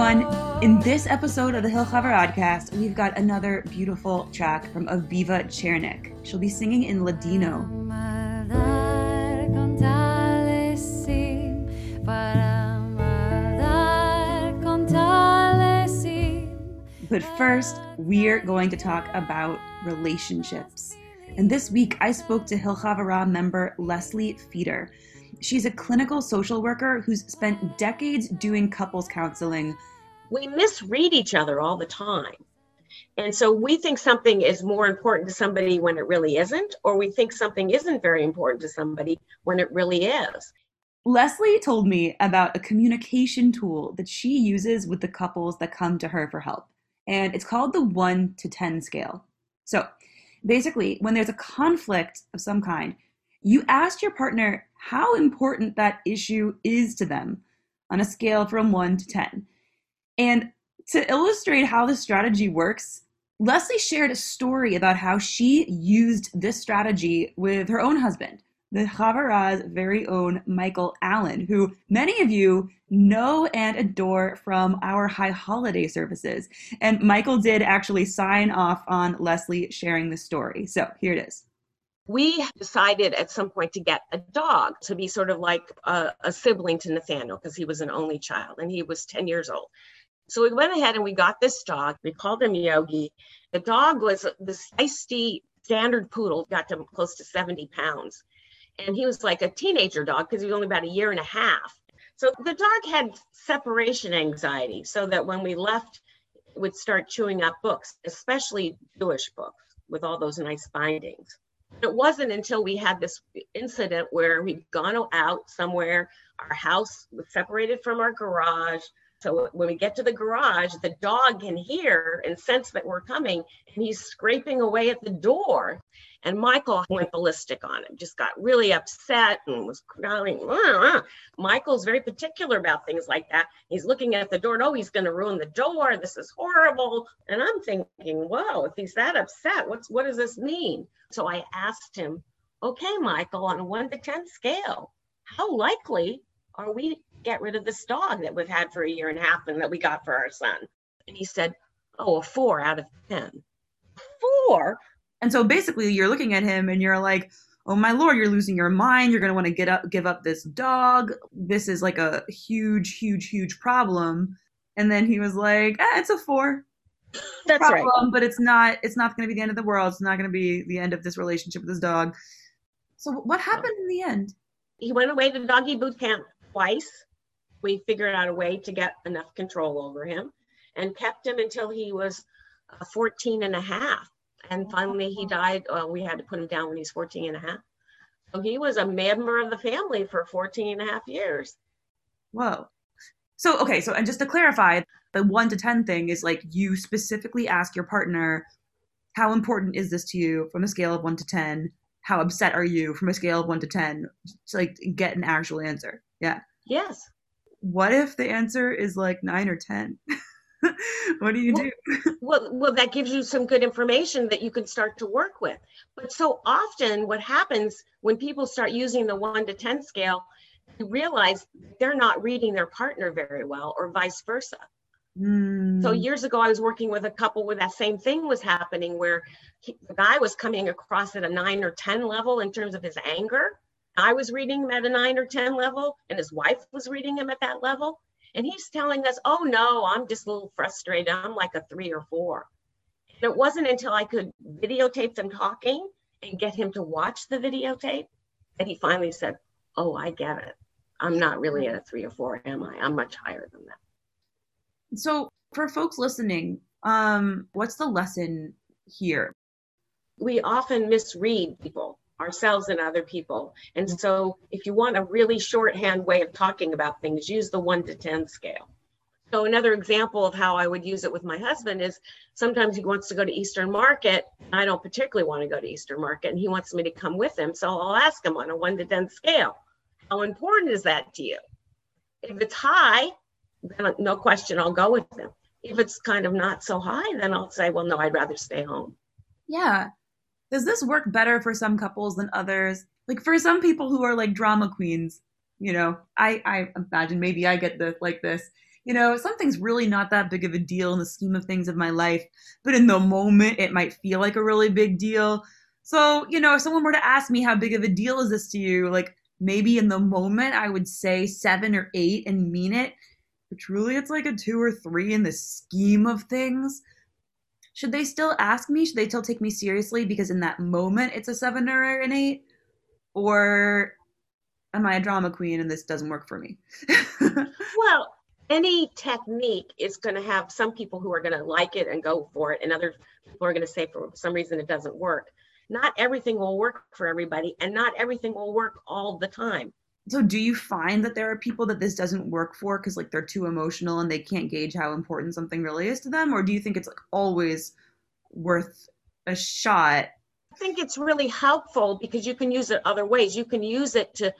everyone. In this episode of the Hill Havurah we've got another beautiful track from Aviva Chernik. She'll be singing in Ladino. But first, we're going to talk about relationships. And this week, I spoke to Hill Havurah member Leslie Feeder. She's a clinical social worker who's spent decades doing couples counseling. We misread each other all the time. And so we think something is more important to somebody when it really isn't, or we think something isn't very important to somebody when it really is. Leslie told me about a communication tool that she uses with the couples that come to her for help, and it's called the 1 to 10 scale. So basically, when there's a conflict of some kind, you asked your partner how important that issue is to them on a scale from 1 to 10. And to illustrate how this strategy works, Leslie shared a story about how she used this strategy with her own husband, the Havurah's very own Michael Allen, who many of you know and adore from our high holiday services. And Michael did actually sign off on Leslie sharing the story. So here it is we decided at some point to get a dog to be sort of like a, a sibling to Nathaniel because he was an only child and he was 10 years old. So we went ahead and we got this dog. We called him Yogi. The dog was this feisty standard poodle, got to close to 70 pounds. And he was like a teenager dog because he was only about a year and a half. So the dog had separation anxiety, so that when we left, it would start chewing up books, especially Jewish books with all those nice bindings. It wasn't until we had this incident where we'd gone out somewhere, our house was separated from our garage. So when we get to the garage, the dog can hear and sense that we're coming, and he's scraping away at the door. And Michael went ballistic on him, just got really upset and was crying. Michael's very particular about things like that. He's looking at the door. No, he's going to ruin the door. This is horrible. And I'm thinking, whoa, if he's that upset, what's what does this mean? So I asked him, okay, Michael, on a one to 10 scale, how likely are we get rid of this dog that we've had for a year and a half and that we got for our son? And he said, oh, a four out of 10. Four? And so basically, you're looking at him and you're like, oh my lord, you're losing your mind. You're going to want to get up, give up this dog. This is like a huge, huge, huge problem. And then he was like, eh, it's a four. That's problem, right. But it's not, it's not going to be the end of the world. It's not going to be the end of this relationship with this dog. So what happened in the end? He went away to doggy boot camp twice. We figured out a way to get enough control over him and kept him until he was uh, 14 and a half and finally he died. Well, we had to put him down when he was 14 and a half. So he was a member of the family for 14 and a half years. Whoa. So, okay, so, and just to clarify, the one to 10 thing is like you specifically ask your partner, how important is this to you from a scale of one to 10? How upset are you from a scale of one to 10 to like get an actual answer? Yeah. Yes. What if the answer is like nine or 10? what do you well, do? well, well, that gives you some good information that you can start to work with. But so often, what happens when people start using the one to 10 scale, you realize they're not reading their partner very well, or vice versa. Mm. So years ago, I was working with a couple where that same thing was happening, where he, the guy was coming across at a nine or 10 level in terms of his anger. I was reading him at a nine or 10 level, and his wife was reading him at that level. And he's telling us, oh no, I'm just a little frustrated. I'm like a three or four. And it wasn't until I could videotape them talking and get him to watch the videotape that he finally said, oh, I get it. I'm not really at a three or four, am I? I'm much higher than that. So for folks listening, um, what's the lesson here? We often misread people ourselves and other people. And mm-hmm. so if you want a really shorthand way of talking about things, use the one to 10 scale. So another example of how I would use it with my husband is sometimes he wants to go to Eastern Market. I don't particularly want to go to Eastern Market and he wants me to come with him. So I'll ask him on a one to 10 scale, how important is that to you? If it's high, then no question, I'll go with him. If it's kind of not so high, then I'll say, well, no, I'd rather stay home. Yeah does this work better for some couples than others? Like for some people who are like drama queens, you know, I I imagine maybe I get the like this. you know, something's really not that big of a deal in the scheme of things of my life, but in the moment it might feel like a really big deal. So, you know, if someone were to ask me how big of a deal is this to you, like maybe in the moment I would say seven or eight and mean it, but truly it's like a two or three in the scheme of things. Should they still ask me? Should they still take me seriously because in that moment it's a seven or an eight? Or am I a drama queen and this doesn't work for me? well, any technique is going to have some people who are going to like it and go for it, and other people are going to say for some reason it doesn't work. Not everything will work for everybody, and not everything will work all the time. So, do you find that there are people that this doesn't work for because like they're too emotional and they can't gauge how important something really is to them, or do you think it's like always worth a shot? I think it's really helpful because you can use it other ways. You can use it to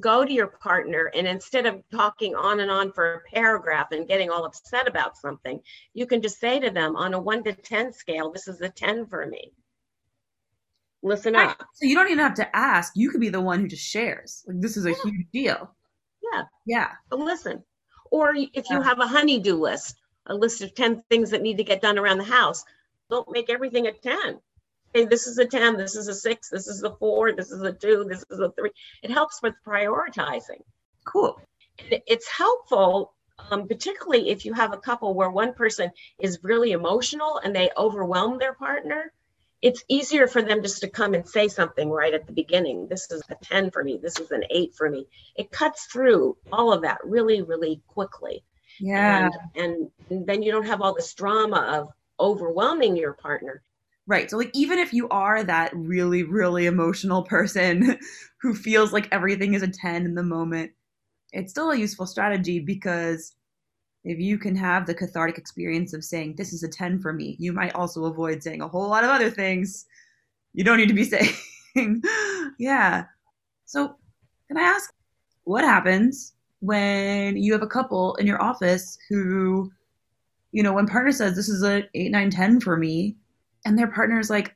go to your partner and instead of talking on and on for a paragraph and getting all upset about something, you can just say to them on a one to 10 scale, this is a 10 for me. Listen up. So you don't even have to ask. You could be the one who just shares. Like this is a yeah. huge deal. Yeah. Yeah. But listen. Or if you yeah. have a honeydew list, a list of 10 things that need to get done around the house, don't make everything a 10 hey, this is a 10, this is a six, this is a four, this is a two, this is a three. It helps with prioritizing. Cool. It's helpful, um, particularly if you have a couple where one person is really emotional and they overwhelm their partner. It's easier for them just to come and say something right at the beginning. This is a 10 for me. This is an eight for me. It cuts through all of that really, really quickly. Yeah. And, and then you don't have all this drama of overwhelming your partner Right. So, like, even if you are that really, really emotional person who feels like everything is a 10 in the moment, it's still a useful strategy because if you can have the cathartic experience of saying, This is a 10 for me, you might also avoid saying a whole lot of other things you don't need to be saying. yeah. So, can I ask what happens when you have a couple in your office who, you know, when partner says, This is a 8, 9, 10 for me, and their partner's like,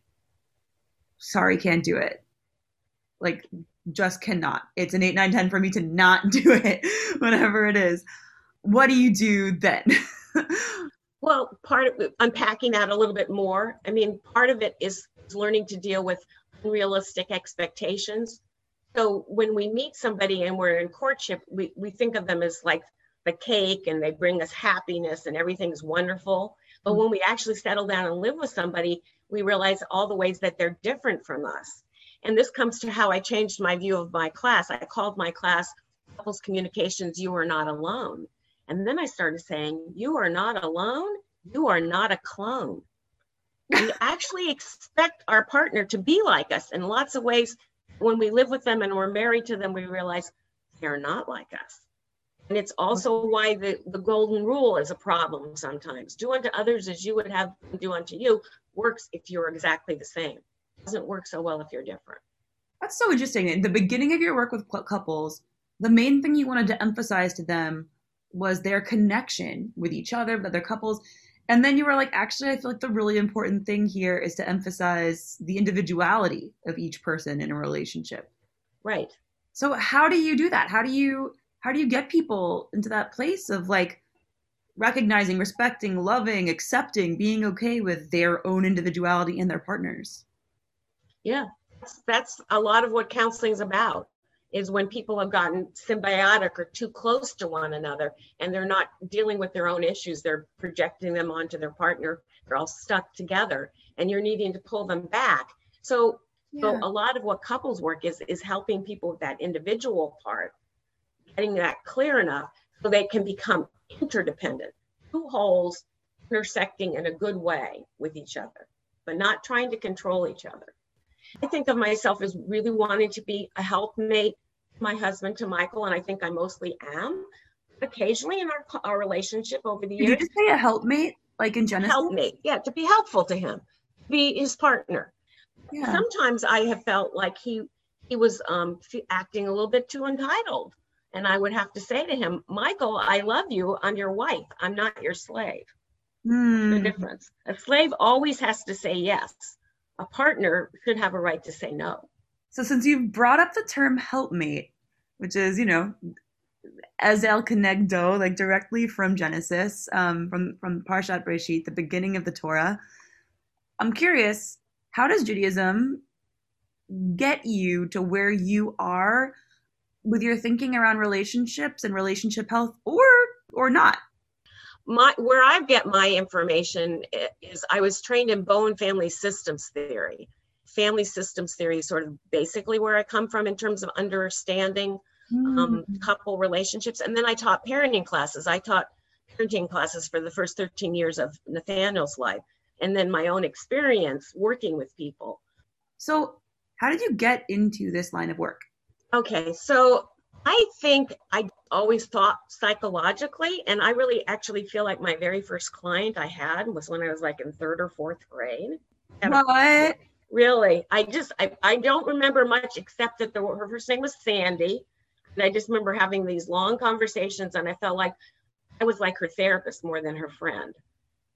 sorry, can't do it. Like, just cannot. It's an 8, 9, 10 for me to not do it, whatever it is. What do you do then? well, part of unpacking that a little bit more. I mean, part of it is learning to deal with unrealistic expectations. So when we meet somebody and we're in courtship, we, we think of them as like the cake and they bring us happiness and everything's wonderful. But when we actually settle down and live with somebody, we realize all the ways that they're different from us. And this comes to how I changed my view of my class. I called my class Couples Communications You Are Not Alone. And then I started saying, You are not alone. You are not a clone. We actually expect our partner to be like us in lots of ways. When we live with them and we're married to them, we realize they're not like us. And it's also mm-hmm. why the, the golden rule is a problem sometimes. Do unto others as you would have them do unto you works if you're exactly the same. It doesn't work so well if you're different. That's so interesting. In the beginning of your work with couples, the main thing you wanted to emphasize to them was their connection with each other, with other couples. And then you were like, actually, I feel like the really important thing here is to emphasize the individuality of each person in a relationship. Right. So, how do you do that? How do you how do you get people into that place of like recognizing, respecting, loving, accepting, being okay with their own individuality and their partners? Yeah, that's, that's a lot of what counseling is about is when people have gotten symbiotic or too close to one another and they're not dealing with their own issues they're projecting them onto their partner they're all stuck together and you're needing to pull them back so yeah. so a lot of what couples work is is helping people with that individual part getting that clear enough so they can become interdependent, two wholes intersecting in a good way with each other, but not trying to control each other. I think of myself as really wanting to be a helpmate my husband to Michael, and I think I mostly am. Occasionally in our, our relationship over the years. Did you just say a helpmate, like in Genesis? Helpmate, yeah, to be helpful to him, be his partner. Yeah. Sometimes I have felt like he he was um, acting a little bit too entitled and I would have to say to him, Michael, I love you. I'm your wife. I'm not your slave. Mm. The difference. A slave always has to say yes. A partner should have a right to say no. So, since you've brought up the term helpmate, which is, you know, Ezer Kenegdo, like directly from Genesis, um, from from Parshat Bereshit, the beginning of the Torah. I'm curious, how does Judaism get you to where you are with your thinking around relationships and relationship health, or or not? My where I get my information is I was trained in Bowen family systems theory. Family systems theory is sort of basically where I come from in terms of understanding um, Mm. couple relationships. And then I taught parenting classes. I taught parenting classes for the first 13 years of Nathaniel's life. And then my own experience working with people. So, how did you get into this line of work? Okay, so I think I always thought psychologically, and I really actually feel like my very first client I had was when I was like in third or fourth grade. And What? Really, I just I, I don't remember much except that the, her first name was Sandy, and I just remember having these long conversations, and I felt like I was like her therapist more than her friend.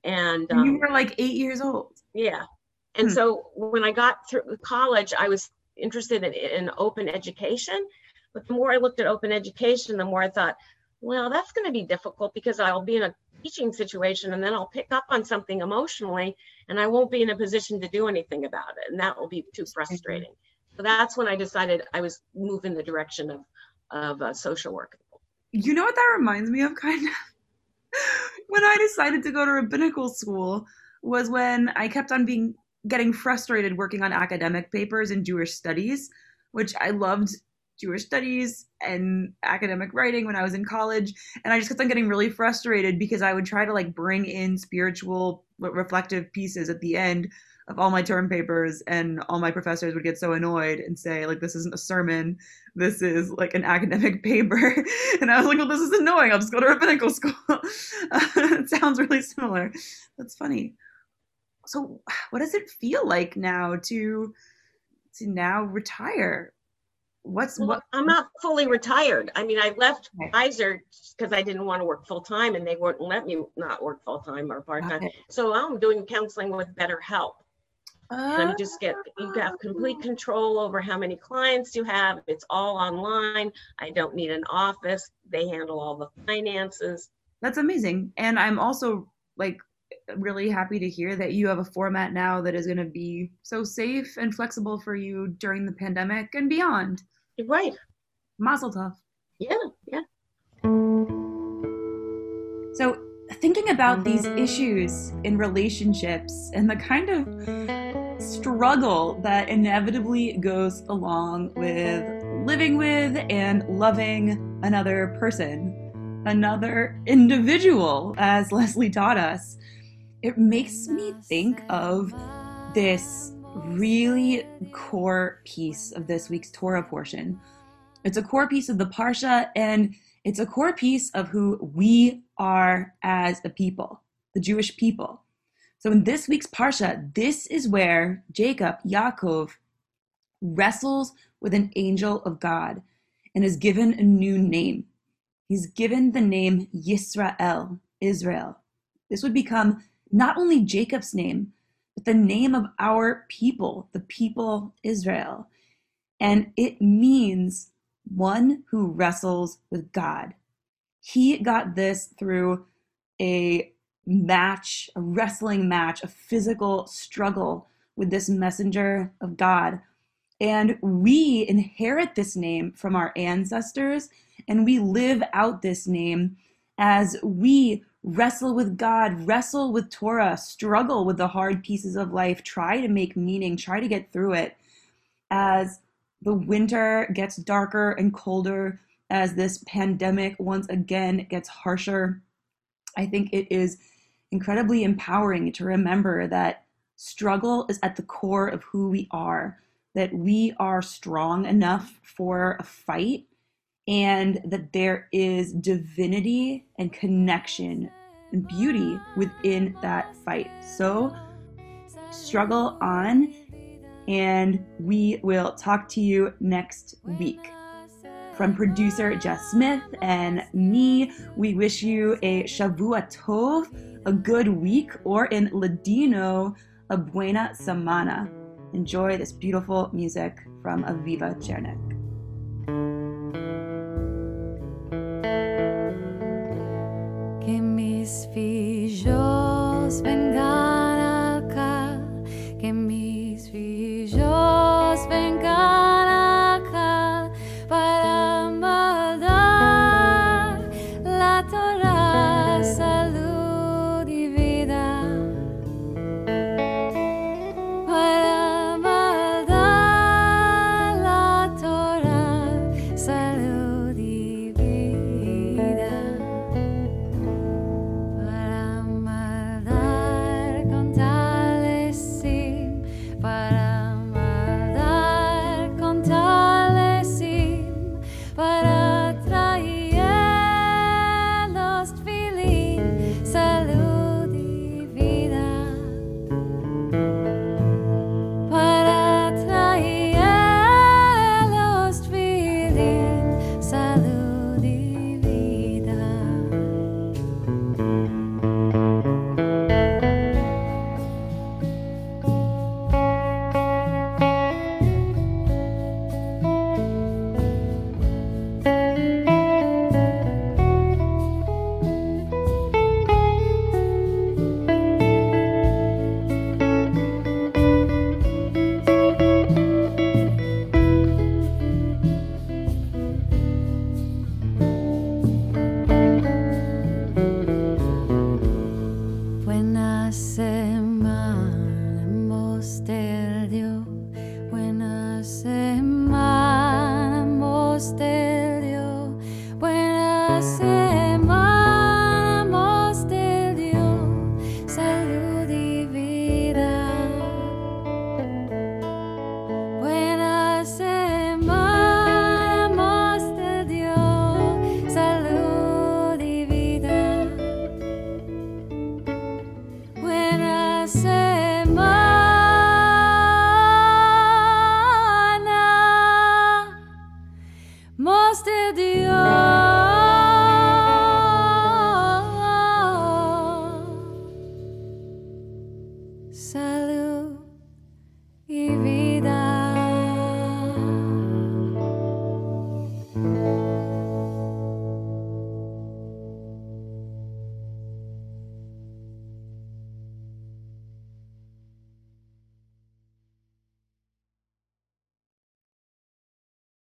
And And you um, were like eight years old. yeah. And Hmm. so when I got through college, I was interested in, in open education. But the more I looked at open education, the more I thought, well, that's going to be difficult because I'll be in a teaching situation and then I'll pick up on something emotionally and I won't be in a position to do anything about it. And that will be too frustrating. So that's when I decided I was moving the direction of, of uh, social work. You know what that reminds me of, kind of? when I decided to go to rabbinical school was when I kept on being getting frustrated working on academic papers in Jewish studies, which I loved Jewish studies and academic writing when I was in college. And I just kept on getting really frustrated because I would try to like bring in spiritual reflective pieces at the end of all my term papers and all my professors would get so annoyed and say like this isn't a sermon. This is like an academic paper. And i was like well this is annoying. I'll just go to rabbinical school. It sounds really similar. That's funny. So what does it feel like now to to now retire what's Well, what I'm not fully retired. I mean, I left Okay. Pfizer because I didn't want to work full time and they wouldn't let me not work full time or part time. Okay. So I'm doing counseling with BetterHelp. And I'm just get you have complete oh. control over how many clients you have. It's all online. I don't need an office. They handle all the finances. that's amazing and i'm also like really happy to hear that you have a format now that is going to be so safe and flexible for you during the pandemic and beyond right. mazel tov Yeah, yeah. So, thinking about these issues in relationships and the kind of struggle that inevitably goes along with living with and loving another person, another individual, as Leslie taught us, it makes me think of this really core piece of this week's Torah portion. It's a core piece of the Parsha, and it's a core piece of who we are as a people, the Jewish people. So in this week's Parsha, this is where Jacob, Yaakov, wrestles with an angel of God and is given a new name. He's given the name Yisrael, Israel. This would become not only Jacob's name, but the name of our people, the people Israel. And it means one who wrestles with God. He got this through a match, a wrestling match, a physical struggle with this messenger of God. And we inherit this name from our ancestors, and we live out this name as we wrestle with God, wrestle with Torah, struggle with the hard pieces of life, try to make meaning, try to get through it as the winter gets darker and colder, as this pandemic once again gets harsher. I think it is incredibly empowering to remember that struggle is at the core of who we are, that we are strong enough for a fight, and that there is divinity and connection and beauty within that fight. So, struggle on, and we will talk to you next week. From producer Jess Smith and me, we wish you a Shavua Tov, a good week, or in Ladino, a buena semana. Enjoy this beautiful music from Aviva Chernik. Wenn se